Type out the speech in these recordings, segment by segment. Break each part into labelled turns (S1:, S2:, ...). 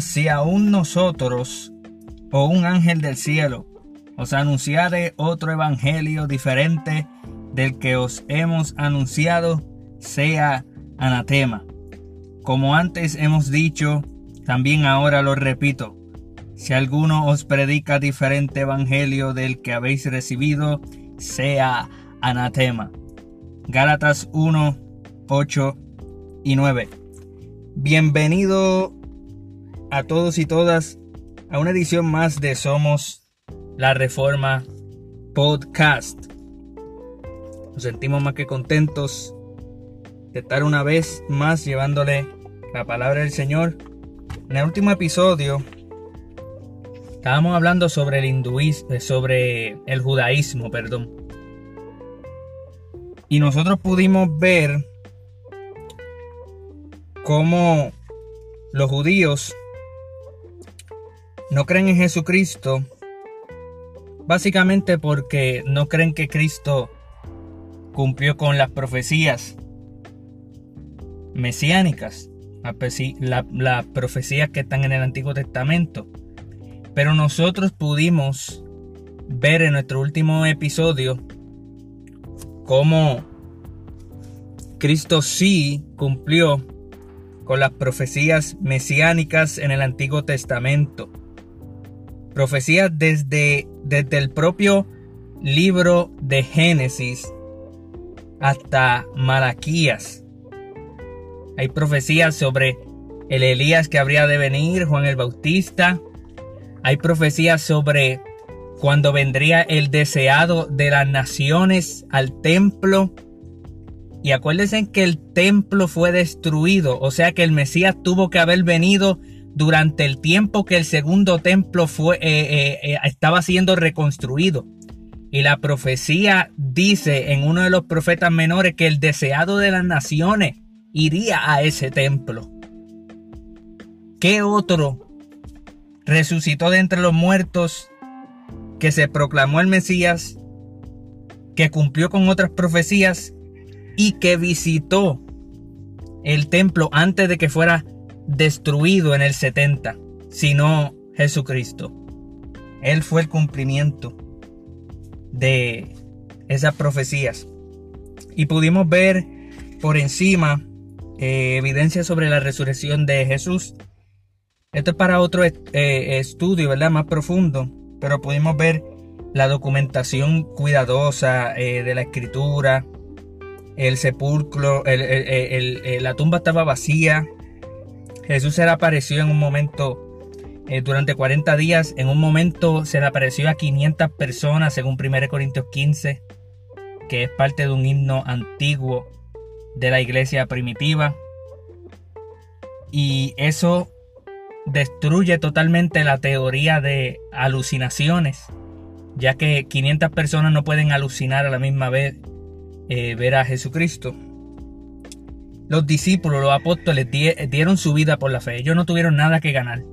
S1: Si aún nosotros o un ángel del cielo os anunciare otro evangelio diferente del que os hemos anunciado, sea anatema. Como antes hemos dicho, también ahora lo repito, si alguno os predica diferente evangelio del que habéis recibido, sea anatema. Gálatas 1, 8 y 9. Bienvenido a todos y todas a una edición más de Somos la Reforma Podcast. Nos sentimos más que contentos de estar una vez más llevándole la palabra del Señor. En el último episodio estábamos hablando sobre el hinduismo, eh, sobre el judaísmo, perdón. Y nosotros pudimos ver cómo los judíos no creen en Jesucristo básicamente porque no creen que Cristo cumplió con las profecías mesiánicas, las profecías que están en el Antiguo Testamento. Pero nosotros pudimos ver en nuestro último episodio cómo Cristo sí cumplió con las profecías mesiánicas en el Antiguo Testamento. Profecías desde, desde el propio libro de Génesis hasta Malaquías. Hay profecías sobre el Elías que habría de venir, Juan el Bautista. Hay profecías sobre cuando vendría el deseado de las naciones al templo. Y acuérdense que el templo fue destruido, o sea que el Mesías tuvo que haber venido durante el tiempo que el segundo templo fue, eh, eh, eh, estaba siendo reconstruido. Y la profecía dice en uno de los profetas menores que el deseado de las naciones iría a ese templo. ¿Qué otro resucitó de entre los muertos que se proclamó el Mesías, que cumplió con otras profecías y que visitó el templo antes de que fuera destruido en el 70, sino Jesucristo? Él fue el cumplimiento de esas profecías. Y pudimos ver por encima eh, evidencia sobre la resurrección de Jesús. Esto es para otro eh, estudio, ¿verdad? Más profundo. Pero pudimos ver la documentación cuidadosa eh, de la escritura, el sepulcro, la tumba estaba vacía. Jesús se le apareció en un momento eh, durante 40 días. En un momento se le apareció a 500 personas, según 1 Corintios 15, que es parte de un himno antiguo de la iglesia primitiva. Y eso destruye totalmente la teoría de alucinaciones, ya que 500 personas no pueden alucinar a la misma vez eh, ver a Jesucristo. Los discípulos, los apóstoles dieron su vida por la fe. Ellos no tuvieron nada que ganar.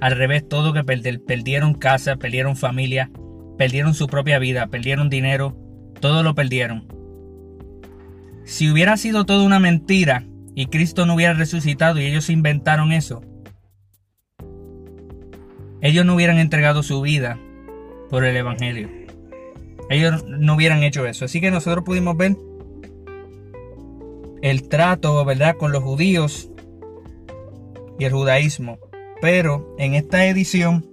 S1: Al revés, todo que perder, perdieron casa, perdieron familia, perdieron su propia vida, perdieron dinero, todo lo perdieron. Si hubiera sido todo una mentira y Cristo no hubiera resucitado y ellos inventaron eso, ellos no hubieran entregado su vida por el Evangelio. Ellos no hubieran hecho eso. Así que nosotros pudimos ver el trato, ¿verdad?, con los judíos y el judaísmo. Pero en esta edición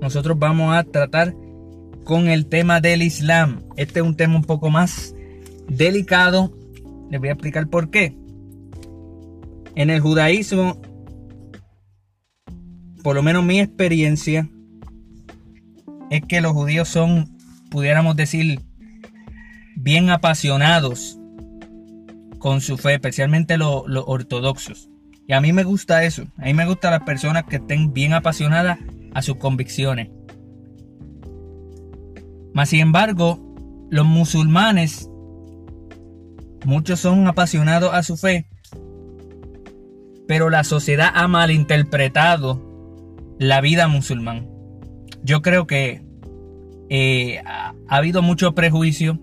S1: nosotros vamos a tratar con el tema del Islam. Este es un tema un poco más delicado. Les voy a explicar por qué. En el judaísmo, por lo menos mi experiencia, es que los judíos son, pudiéramos decir, bien apasionados con su fe, especialmente los, ortodoxos. Y a mí me gusta eso. A mí me gustan las personas que estén bien apasionadas a sus convicciones. Mas sin embargo, los musulmanes, muchos son apasionados a su fe, pero la sociedad ha malinterpretado la vida musulmán. Yo creo que eh, ha, habido mucho prejuicio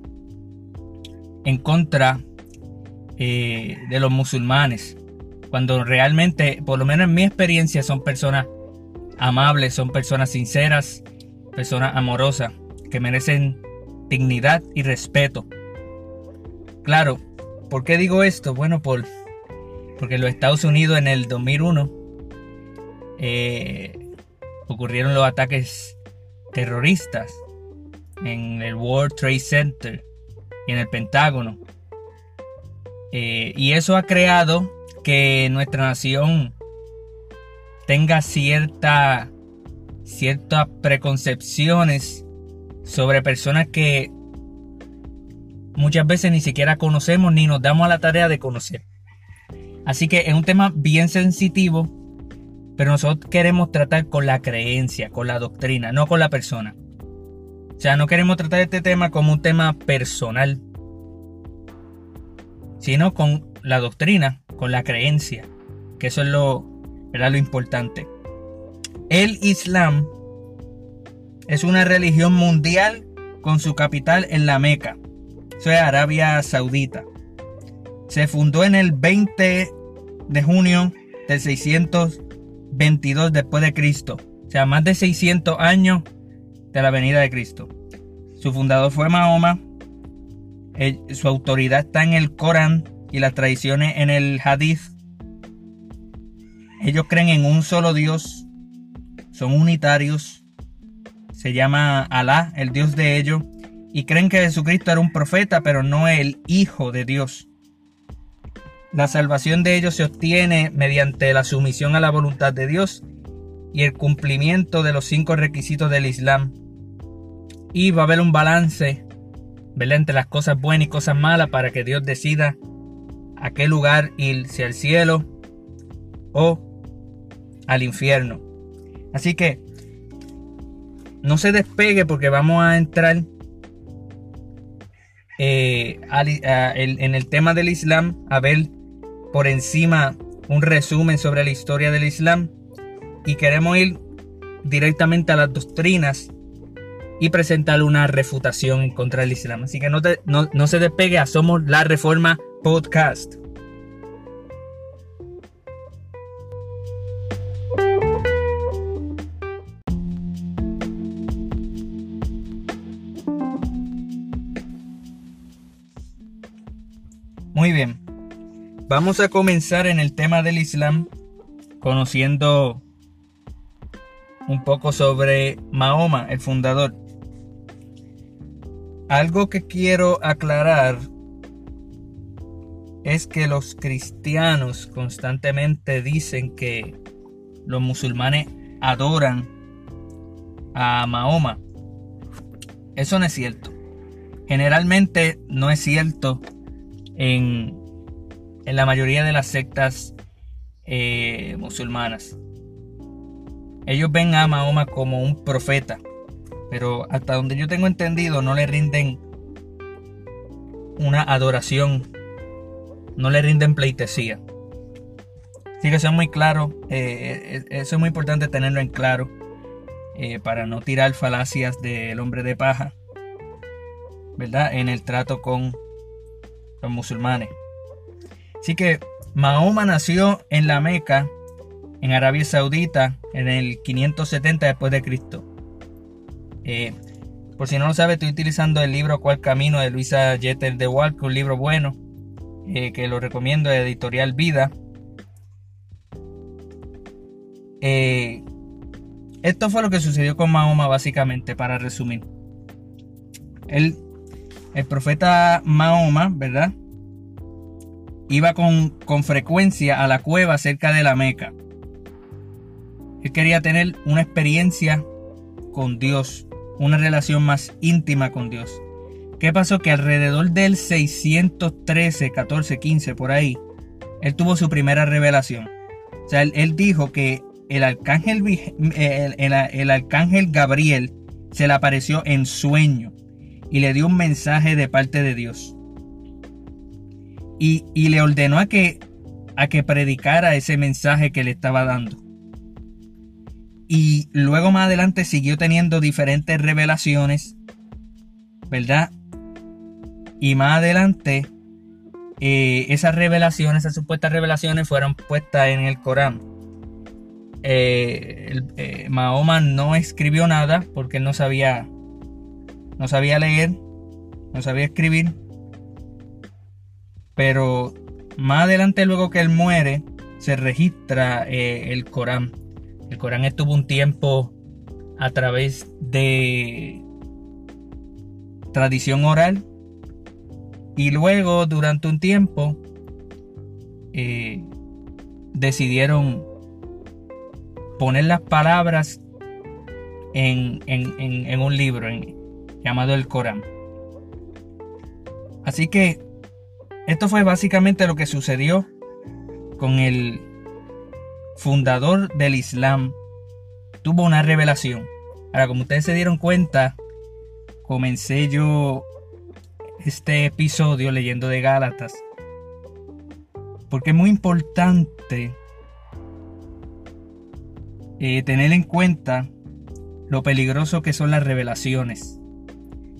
S1: en contra eh, de los musulmanes Cuando realmente, por lo menos en mi experiencia, son personas amables, son personas sinceras, personas amorosas, que merecen dignidad y respeto. Claro, ¿por qué digo esto? Bueno, por, porque en los Estados Unidos en el 2001 eh, ocurrieron los ataques terroristas en el World Trade Center y en el Pentágono. Eh, y eso ha creado que nuestra nación tenga cierta, ciertas preconcepciones sobre personas que muchas veces ni siquiera conocemos ni nos damos la tarea de conocer. Así que es un tema bien sensitivo, pero nosotros queremos tratar con la creencia, con la doctrina, no con la persona. O sea, no queremos tratar este tema como un tema personal, sino con la doctrina, con la creencia, que eso es lo, lo importante. El Islam es una religión mundial con su capital en la Meca, eso es Arabia Saudita. Se fundó en el 20 de junio del 622 después de Cristo, o sea, más de 600 años de la venida de Cristo. Su fundador fue Mahoma. Su autoridad está en el Corán y las tradiciones en el Hadith. Ellos creen en un solo Dios, son unitarios, se llama Alá, el Dios de ellos, y creen que Jesucristo era un profeta, pero no el Hijo de Dios. La salvación de ellos se obtiene mediante la sumisión a la voluntad de Dios y el cumplimiento de los cinco requisitos del Islam. Y va a haber un balance entre las cosas buenas y cosas malas para que Dios decida a qué lugar irse al cielo o al infierno. Así que no se despegue porque vamos a entrar eh, en el tema del Islam a ver por encima un resumen sobre la historia del Islam y queremos ir directamente a las doctrinas y presentar una refutación contra del Islam. Así que no, no, se despegue a Somos la Reforma Podcast. Muy bien. Vamos a comenzar en el tema del Islam conociendo un poco sobre Mahoma, el fundador. Algo que quiero aclarar es que los cristianos constantemente dicen que los musulmanes adoran a Mahoma. Eso no es cierto. Generalmente no es cierto en, la mayoría de las sectas eh, musulmanas. Ellos ven a Mahoma como un profeta, pero hasta donde yo tengo entendido no le rinden una adoración, no le rinden pleitesía. Así que eso es muy claro, eh, eh, eso es muy importante tenerlo en claro para no tirar falacias del hombre de paja, ¿verdad? En el trato con los musulmanes. Así que Mahoma nació en la Meca, en Arabia Saudita, en el 570 después de Cristo. Eh, por si no lo sabe, estoy utilizando el libro Cuál Camino de Luisa Jeter de Walker, un libro bueno, eh, que lo recomiendo, de editorial Vida. Eh, esto fue lo que sucedió con Mahoma básicamente, para resumir. El, profeta Mahoma, ¿verdad? Iba con, con frecuencia a la cueva cerca de la Meca. Él quería tener una experiencia con Dios, una relación más íntima con Dios. ¿Qué pasó? Que alrededor del 613, 14, 15, por ahí, él tuvo su primera revelación. O sea, él, dijo que el arcángel, el arcángel Gabriel se le apareció en sueño y le dio un mensaje de parte de Dios. Y, y, le ordenó a que, a que predicara ese mensaje que le estaba dando. Y luego más adelante siguió teniendo diferentes revelaciones, ¿verdad? Y más adelante eh, esas revelaciones, esas supuestas revelaciones fueron puestas en el Corán. Eh, eh, Mahoma no escribió nada porque no sabía, no sabía leer, no sabía escribir. Pero más adelante, luego que él muere, se registra el Corán. El Corán estuvo un tiempo a través de tradición oral y luego durante un tiempo eh, decidieron poner las palabras en, un libro llamado el Corán. Así que esto fue básicamente lo que sucedió con el fundador del Islam. Tuvo una revelación. Ahora, como ustedes se dieron cuenta, comencé yo este episodio leyendo de Gálatas. Porque es muy importante eh, tener en cuenta lo peligroso que son las revelaciones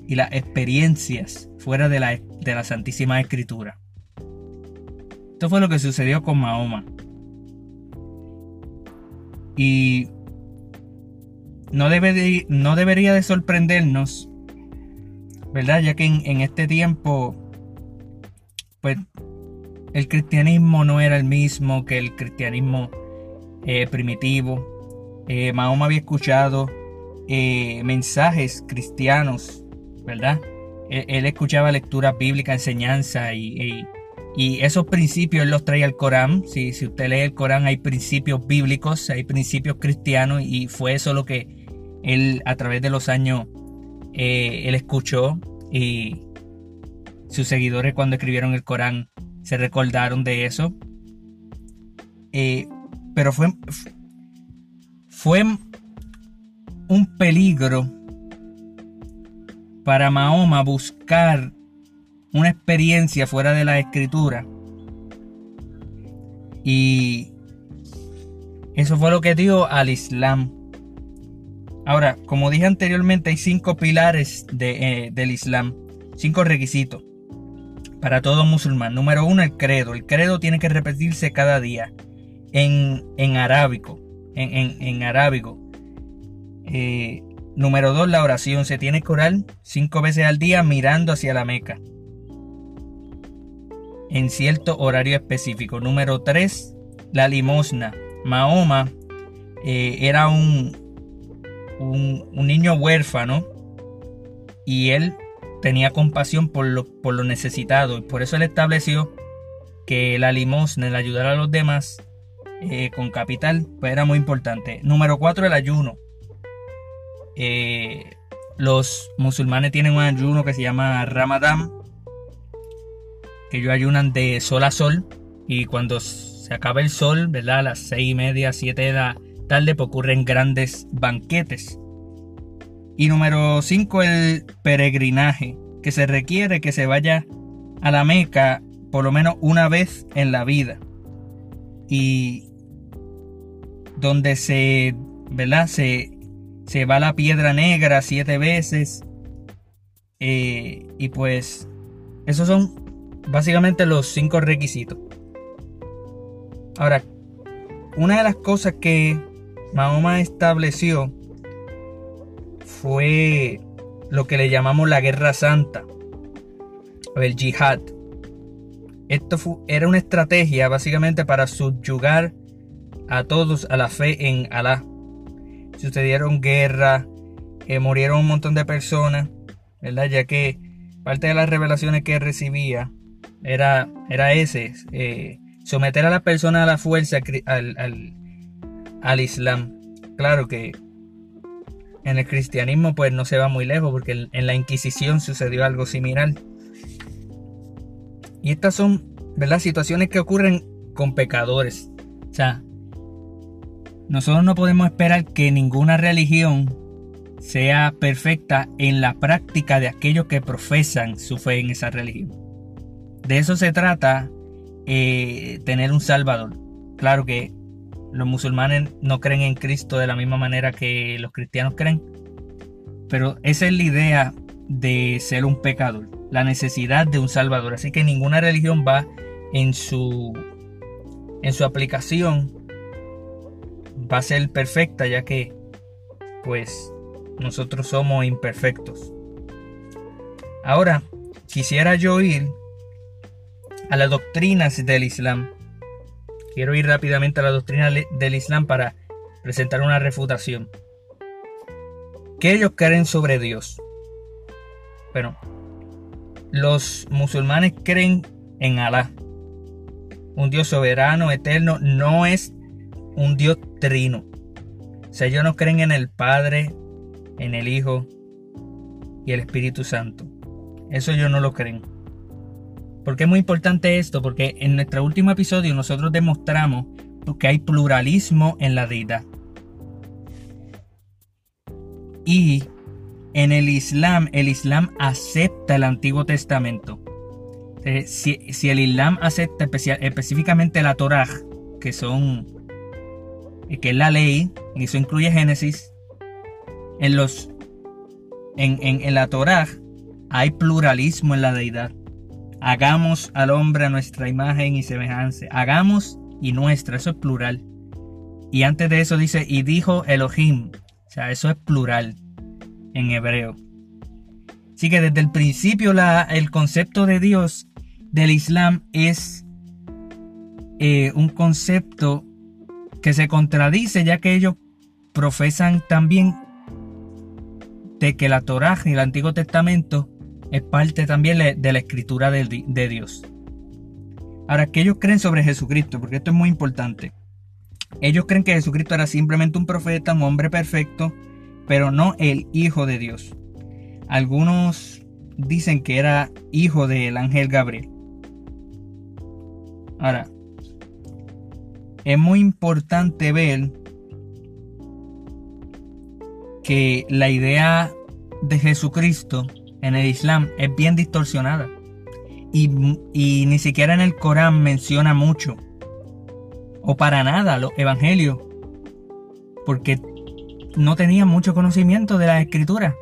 S1: y las experiencias fuera de la, de la Santísima Escritura. Esto fue lo que sucedió con Mahoma. Y no, debe no debería de sorprendernos ¿verdad? Ya que en, este tiempo, pues el cristianismo no era el mismo que el cristianismo eh, primitivo. Eh, Mahoma había escuchado eh, mensajes cristianos, ¿verdad? Él, escuchaba lectura bíblica, enseñanza y, esos principios él los traía al Corán. Si, si usted lee el Corán hay principios bíblicos, hay principios cristianos y fue eso lo que él a través de los años eh, él escuchó y sus seguidores cuando escribieron el Corán se recordaron de eso. Eh, pero fue, fue un peligro para Mahoma buscar una experiencia fuera de la escritura. Y eso fue lo que dio al Islam. Ahora, como dije anteriormente, hay cinco pilares de, eh, del Islam, cinco requisitos para todo musulmán. Número uno, el credo. El credo tiene que repetirse cada día en, en arábico. En, en, arábigo. Eh, número dos, la oración. Se tiene que orar cinco veces al día mirando hacia la Meca. En cierto horario específico. Número tres, la limosna. Mahoma eh, era un, un, niño huérfano y él tenía compasión por lo, por lo necesitado y por eso él estableció que la limosna, el ayudar a los demás eh, con capital, pues era muy importante. Número 4, el ayuno. Eh, los musulmanes tienen un ayuno que se llama Ramadán, ellos ayunan de sol a sol y cuando se acaba el sol, ¿verdad? A las seis y media, siete de la tarde pues ocurren grandes banquetes. Y número 5, el peregrinaje, que se requiere que se vaya a la Meca por lo menos una vez en la vida. Y donde se, ¿verdad? Se, se va la piedra negra siete veces. Eh, y pues esos son básicamente los cinco requisitos. Ahora, una de las cosas que Mahoma estableció fue lo que le llamamos la Guerra Santa el Jihad. Esto era una estrategia básicamente para subyugar a todos a la fe en Alá. Sucedieron guerras, eh, murieron un montón de personas, ¿verdad? Ya que parte de las revelaciones que recibía era, era ese, eh, someter a las personas a la fuerza al, al Islam. Claro que en el cristianismo pues no se va muy lejos porque en la Inquisición sucedió algo similar. Y estas son, ¿verdad? Situaciones que ocurren con pecadores. O sea, nosotros no podemos esperar que ninguna religión sea perfecta en la práctica de aquellos que profesan su fe en esa religión. De eso se trata eh, tener un Salvador. Claro que los musulmanes no creen en Cristo de la misma manera que los cristianos creen. Pero esa es la idea de ser un pecador. la necesidad de un Salvador. Así que ninguna religión va en su, en su aplicación va a ser perfecta ya que pues nosotros somos imperfectos. Ahora, quisiera yo ir a las doctrinas del Islam. Quiero ir rápidamente a la doctrina del Islam para presentar una refutación. ¿Qué ellos creen sobre Dios? Bueno, los musulmanes creen en Alá, un Dios soberano, eterno, no es un Dios trino. O sea, ellos no creen en el Padre, en el Hijo y el Espíritu Santo. Eso ellos no lo creen. ¿Por qué es muy importante esto? Porque en nuestro último episodio nosotros demostramos que hay pluralismo en la deidad. Y en el Islam, el Islam acepta el Antiguo Testamento. Eh, si, el Islam acepta específicamente la Torah, que son eh, que es la ley, y eso incluye Génesis, en en la Torah hay pluralismo en la deidad. Hagamos al hombre a nuestra imagen y semejanza. Hagamos y nuestra, eso es plural. Y antes de eso dice, y dijo Elohim. O sea, eso es plural en hebreo. Así que desde el principio la, el concepto de Dios del Islam es eh, un concepto que se contradice ya que ellos profesan también de que la Torah y el Antiguo Testamento es parte también de la escritura de, Dios. Ahora, ¿qué ellos creen sobre Jesucristo? Porque esto es muy importante. Ellos creen que Jesucristo era simplemente un profeta, un hombre perfecto, pero no el Hijo de Dios. Algunos dicen que era hijo del ángel Gabriel. Ahora, es muy importante ver que la idea de Jesucristo en el Islam es bien distorsionada. Y, ni siquiera en el Corán menciona mucho. O para nada los evangelios. Porque no tenía mucho conocimiento de la escritura.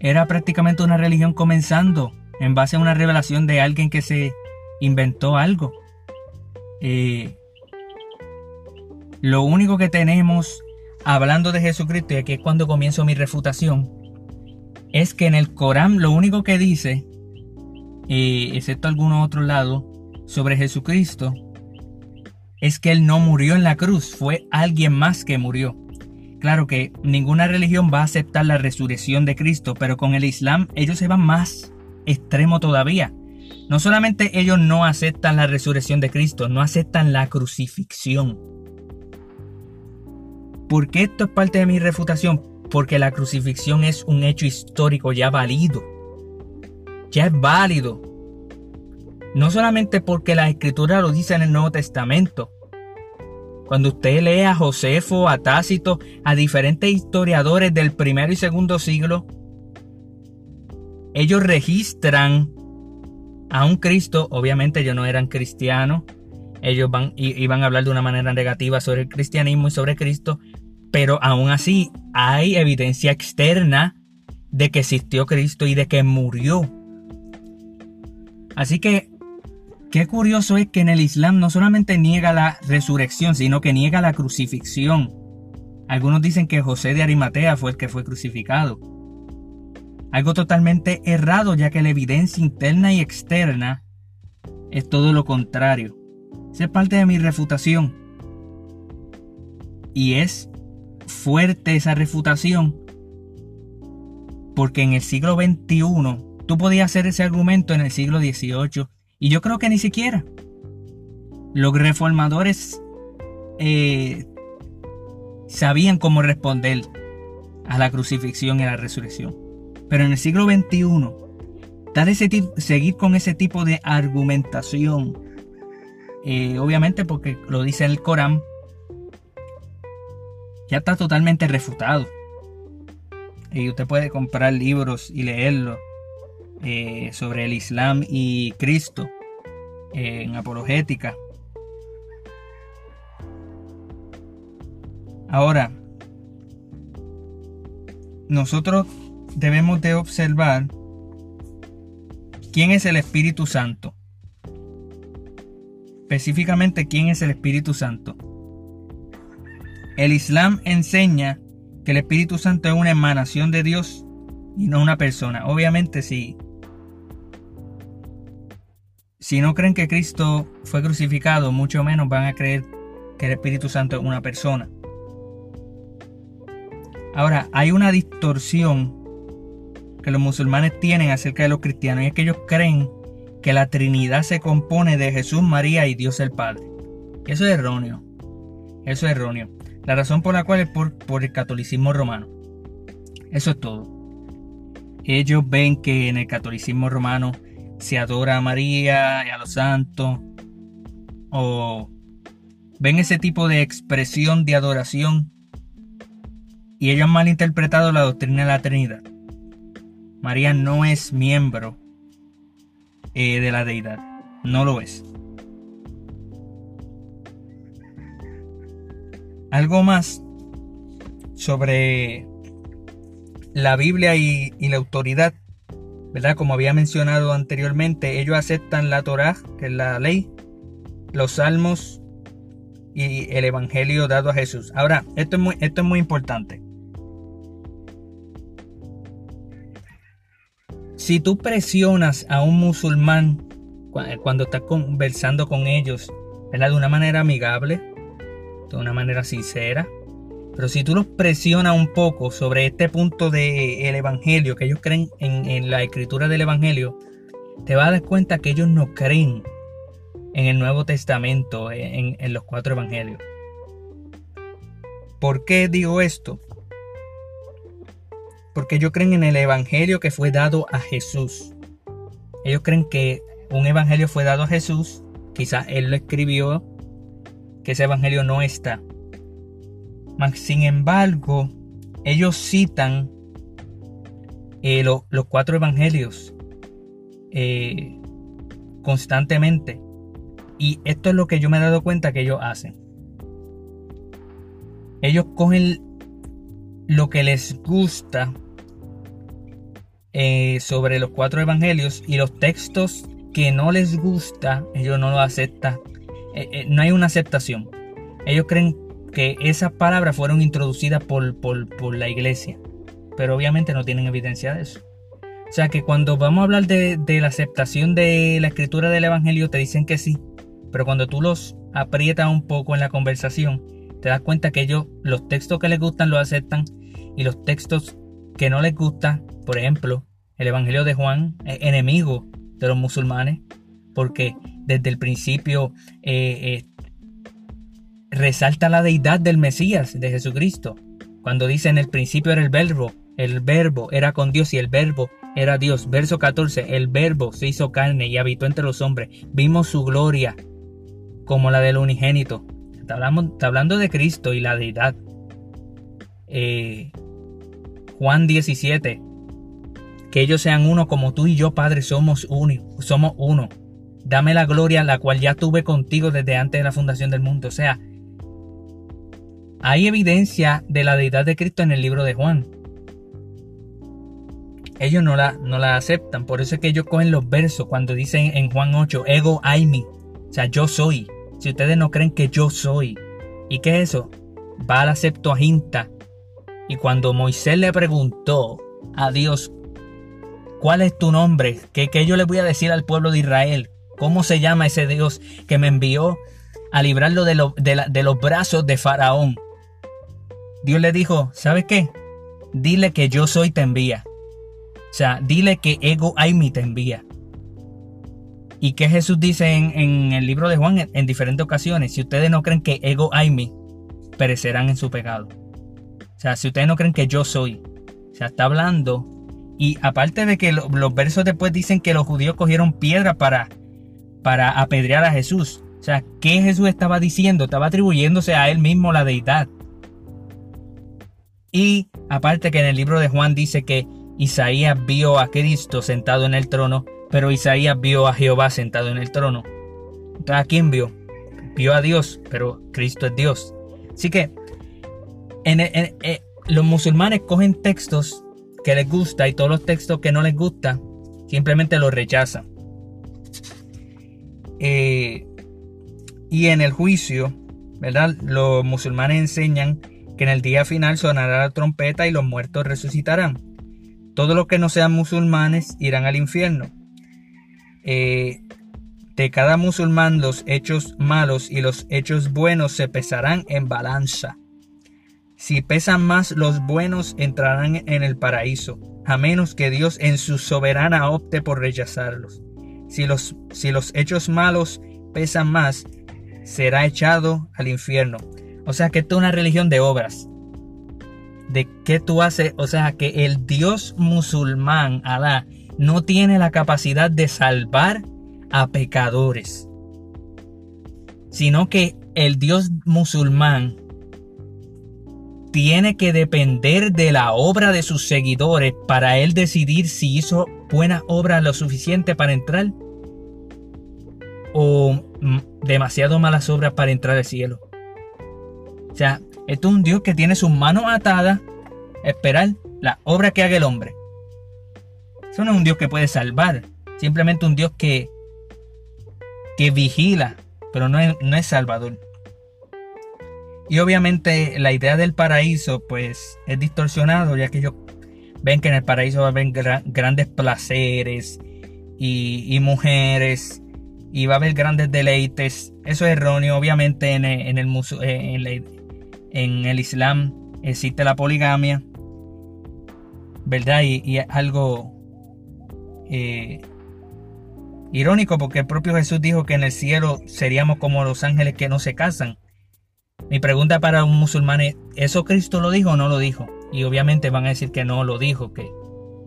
S1: Era prácticamente una religión comenzando en base a una revelación de alguien que se inventó algo. Eh, lo único que tenemos hablando de Jesucristo, y aquí es cuando comienzo mi refutación, es que en el Corán lo único que dice, excepto algunos otros lados, sobre Jesucristo, es que Él no murió en la cruz, fue alguien más que murió. Claro que ninguna religión va a aceptar la resurrección de Cristo, pero con el Islam ellos se van más extremo todavía. No solamente ellos no aceptan la resurrección de Cristo, no aceptan la crucifixión. ¿Por qué esto es parte de mi refutación? Porque la crucifixión es un hecho histórico ya válido. Ya es válido. No solamente porque la escritura lo dice en el Nuevo Testamento. Cuando usted lee a Josefo, a Tácito, a diferentes historiadores del primero y segundo siglo, ellos registran a un Cristo, obviamente ellos no eran cristianos, ellos van, iban a hablar de una manera negativa sobre el cristianismo y sobre Cristo, pero aún así hay evidencia externa de que existió Cristo y de que murió. Así que, qué curioso es que en el Islam no solamente niega la resurrección, sino que niega la crucifixión. Algunos dicen que José de Arimatea fue el que fue crucificado. Algo totalmente errado ya que la evidencia interna y externa es todo lo contrario. Esa es parte de mi refutación. Y es fuerte esa refutación, porque en el siglo XXI tú podías hacer ese argumento en el siglo XVIII, y yo creo que ni siquiera. Los reformadores eh, sabían cómo responder a la crucifixión y a la resurrección. Pero en el siglo XXI, dar ese seguir con ese tipo de argumentación, eh, obviamente porque lo dice el Corán, ya está totalmente refutado. Y usted puede comprar libros y leerlos eh, sobre el Islam y Cristo eh, en apologética. Ahora, nosotros debemos de observar ¿quién es el Espíritu Santo? Específicamente, ¿quién es el Espíritu Santo? El Islam enseña que el Espíritu Santo es una emanación de Dios y no una persona. Obviamente, si, si no creen que Cristo fue crucificado, mucho menos van a creer que el Espíritu Santo es una persona. Ahora, hay una distorsión que los musulmanes tienen acerca de los cristianos y es que ellos creen que la Trinidad se compone de Jesús, María y Dios el Padre. Eso es erróneo. Eso es erróneo. La razón por la cual es por, por el catolicismo romano. Eso es todo. Ellos ven que en el catolicismo romano se adora a María y a los santos. O ven ese tipo de expresión de adoración y ellos han malinterpretado la doctrina de la Trinidad. María no es miembro eh, de la deidad, no lo es. Algo más sobre la Biblia y, la autoridad, ¿verdad? Como había mencionado anteriormente, ellos aceptan la Torah, que es la ley, los salmos y el evangelio dado a Jesús. Ahora, esto es muy, esto es muy importante. Si tú presionas a un musulmán cuando estás conversando con ellos, ¿verdad? De una manera amigable, de una manera sincera, pero si tú los presionas un poco sobre este punto del Evangelio, que ellos creen en, la escritura del Evangelio, te vas a dar cuenta que ellos no creen en el Nuevo Testamento, en, en los cuatro Evangelios. ¿Por qué digo esto? porque ellos creen en el evangelio que fue dado a Jesús. Ellos creen que un evangelio fue dado a Jesús, quizás él lo escribió, que ese evangelio no está. Sin embargo, ellos citan eh, los cuatro evangelios eh, constantemente. Y esto es lo que yo me he dado cuenta que ellos hacen. Ellos cogen lo que les gusta eh, sobre los cuatro evangelios y los textos que no les gusta, ellos no lo aceptan. Eh, eh, no hay una aceptación. Ellos creen que esas palabras fueron introducidas por, la iglesia, pero obviamente no tienen evidencia de eso. O sea que cuando vamos a hablar de, la aceptación de la escritura del evangelio, te dicen que sí, pero cuando tú los aprietas un poco en la conversación, te das cuenta que ellos los textos que les gustan los aceptan y los textos que no les gustan, por ejemplo, el Evangelio de Juan es enemigo de los musulmanes porque desde el principio eh, eh, resalta la deidad del Mesías, de Jesucristo. Cuando dice en el principio era el verbo, el verbo era con Dios y el verbo era Dios. Verso 14, el verbo se hizo carne y habitó entre los hombres. Vimos su gloria como la del unigénito. Está hablando, de Cristo y la deidad. Eh, Juan 17, que ellos sean uno como tú y yo, Padre, somos uno, somos uno. Dame la gloria la cual ya tuve contigo desde antes de la fundación del mundo. O sea, hay evidencia de la deidad de Cristo en el libro de Juan. Ellos no la, no la aceptan. Por eso es que ellos cogen los versos cuando dicen en Juan 8, ego aimi. O sea, yo soy. Si ustedes no creen que yo soy. ¿Y qué es eso? Va a la Septuaginta. Y cuando Moisés le preguntó a Dios ¿Cuál es tu nombre? ¿Qué, yo le voy a decir al pueblo de Israel? ¿Cómo se llama ese Dios que me envió a librarlo de, los brazos de Faraón? Dios le dijo, ¿sabes qué? Dile que yo soy te envía. O sea, dile que ego aimi te envía. Y que Jesús dice en, el libro de Juan en, en, diferentes ocasiones, si ustedes no creen que ego aimi, perecerán en su pecado. O sea, si ustedes no creen que yo soy, o sea, está hablando y aparte de que los versos después dicen que los judíos cogieron piedra para, para apedrear a Jesús. O sea, ¿qué Jesús estaba diciendo? Estaba atribuyéndose a él mismo la deidad. Y aparte que en el libro de Juan dice que Isaías vio a Cristo sentado en el trono, pero Isaías vio a Jehová sentado en el trono. ¿a quién vio? Vio a Dios, pero Cristo es Dios. Así que en, eh, los musulmanes cogen textos que les gusta y todos los textos que no les gusta simplemente lo rechazan. Eh, y en el juicio, ¿verdad? Los musulmanes enseñan que en el día final sonará la trompeta y los muertos resucitarán. Todos los que no sean musulmanes irán al infierno. Eh, de cada musulmán los hechos malos y los hechos buenos se pesarán en balanza. Si pesan más los buenos entrarán en el paraíso, a menos que Dios en su soberana opte por rechazarlos. Si los, si los hechos malos pesan más, será echado al infierno. O sea que esto es una religión de obras. De qué tú haces, o sea que el Dios musulmán, Alá, no tiene la capacidad de salvar a pecadores, sino que el Dios musulmán tiene que depender de la obra de sus seguidores para él decidir si hizo buena obra lo suficiente para entrar o demasiado malas obras para entrar al cielo. O sea, esto es un Dios que tiene sus manos atadas a esperar la obra que haga el hombre. Eso no es un Dios que puede salvar, simplemente un Dios que, que vigila, pero no es, no es salvador. Y obviamente la idea del paraíso pues es distorsionado, ya que ellos ven que en el paraíso va a haber grandes placeres y, mujeres y va a haber grandes deleites. Eso es erróneo, obviamente en el, el Islam existe la poligamia, ¿verdad? Y, es algo eh, irónico porque el propio Jesús dijo que en el cielo seríamos como los ángeles que no se casan. Mi pregunta para un musulmán es, ¿eso Cristo lo dijo o no lo dijo? Y obviamente van a decir que no lo dijo, que,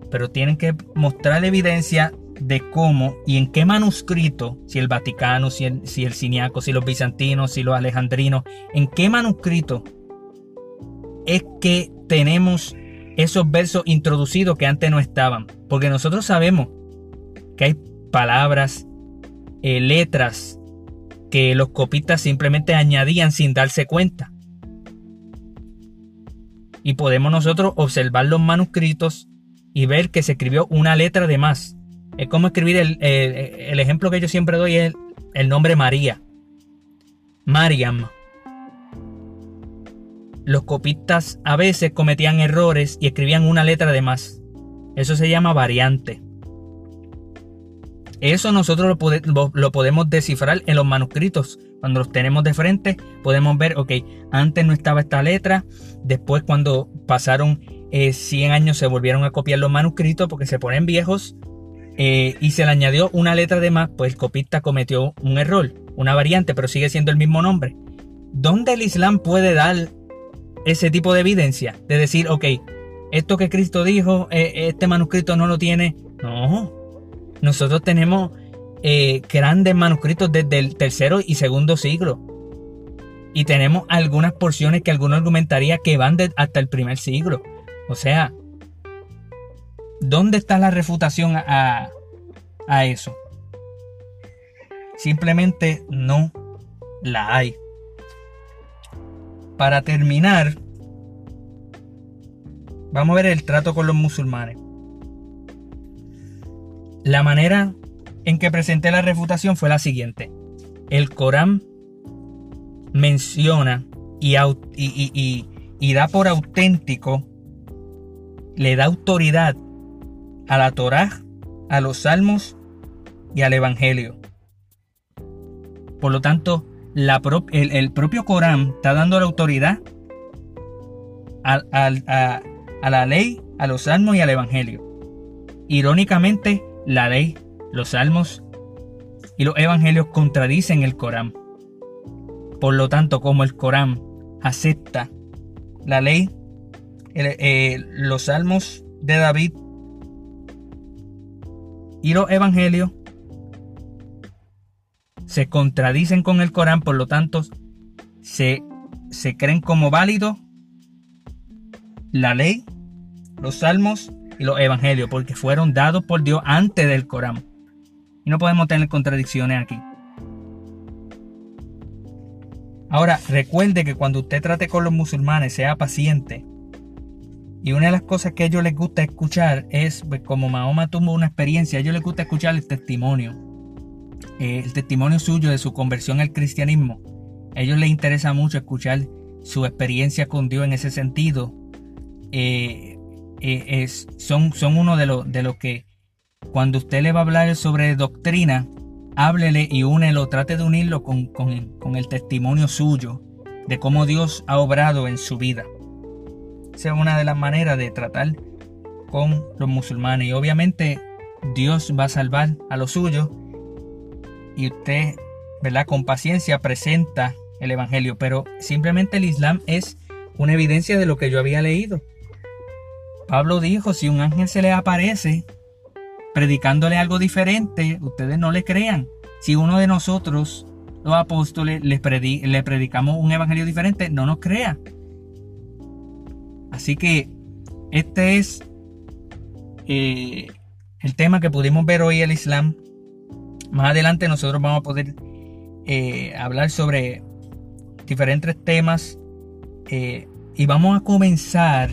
S1: pero tienen que mostrar evidencia de cómo y en qué manuscrito, si el Vaticano, si el, si el si los bizantinos, si los alejandrinos, en qué manuscrito es que tenemos esos versos introducidos que antes no estaban. Porque nosotros sabemos que hay palabras, eh, letras que los copistas simplemente añadían sin darse cuenta. Y podemos nosotros observar los manuscritos y ver que se escribió una letra de más. Es como escribir el, el, ejemplo que yo siempre doy es el, nombre María. Mariam. Los copistas a veces cometían errores y escribían una letra de más. Eso se llama variante. Eso nosotros lo, podemos descifrar en los manuscritos. Cuando los tenemos de frente, podemos ver, ok, antes no estaba esta letra, después cuando pasaron 100 eh, años se volvieron a copiar los manuscritos porque se ponen viejos eh, y se le añadió una letra de más, pues el copista cometió un error, una variante, pero sigue siendo el mismo nombre. ¿Dónde el Islam puede dar ese tipo de evidencia? De decir, ok, esto que Cristo dijo, eh, este manuscrito no lo tiene. No, nosotros tenemos eh, grandes manuscritos desde el tercero y segundo siglo. Y tenemos algunas porciones que alguno argumentaría que van hasta el primer siglo. O sea, ¿dónde está la refutación a, a eso? Simplemente no la hay. Para terminar, vamos a ver el trato con los musulmanes. La manera en que presenté la refutación fue la siguiente. El Corán menciona y, da por auténtico, le da autoridad a la Torá, a los salmos y al Evangelio. Por lo tanto, el, propio Corán está dando la autoridad a, a la ley, a los salmos y al Evangelio. Irónicamente, la ley, los salmos y los evangelios contradicen el Corán. Por lo tanto, como el Corán acepta la ley, eh, los salmos de David y los evangelios se contradicen con el Corán, por lo tanto, se, se creen como válidos la ley, los salmos y los evangelios, porque fueron dados por Dios antes del Corán. Y no podemos tener contradicciones aquí. Ahora, recuerde que cuando usted trate con los musulmanes, sea paciente. Y una de las cosas que a ellos les gusta escuchar es, pues, como Mahoma tuvo una experiencia, ellos les gusta escuchar el testimonio. Eh, el testimonio suyo de su conversión al cristianismo. A ellos les interesa mucho escuchar su experiencia con Dios en ese sentido. Eh, eh, es, son, son uno de los de lo que cuando usted le va a hablar sobre doctrina, háblele y únelo, trate de unirlo con, con el testimonio suyo de cómo Dios ha obrado en su vida. Esa es una de las maneras de tratar con los musulmanes. Y obviamente Dios va a salvar a los suyos. Y usted, ¿verdad? Con paciencia presenta el Evangelio. Pero simplemente el Islam es una evidencia de lo que yo había leído. Pablo dijo, si un ángel se le aparece predicándole algo diferente, ustedes no le crean. Si uno de nosotros, los apóstoles, le, le predicamos un evangelio diferente, no nos crea. Así que este es eh, el tema que pudimos ver hoy el Islam. Más adelante nosotros vamos a poder eh, hablar sobre diferentes temas eh, y vamos a comenzar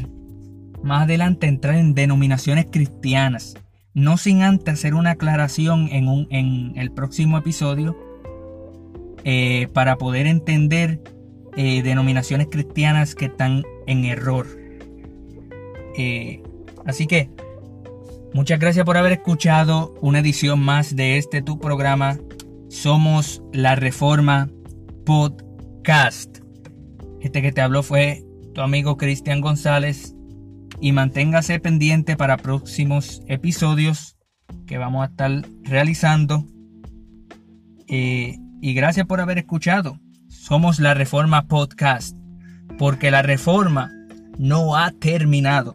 S1: más adelante entrar en denominaciones cristianas. No sin antes hacer una aclaración en, un, en el próximo episodio para poder entender denominaciones cristianas que están en error. Eh, así que muchas gracias por haber escuchado una edición más de este tu programa. Somos la Reforma Podcast. Este que te habló fue tu amigo Cristian González. Y manténgase pendiente para próximos episodios que vamos a estar realizando. Eh, y gracias por haber escuchado. Somos la Reforma Podcast. Porque la reforma no ha terminado.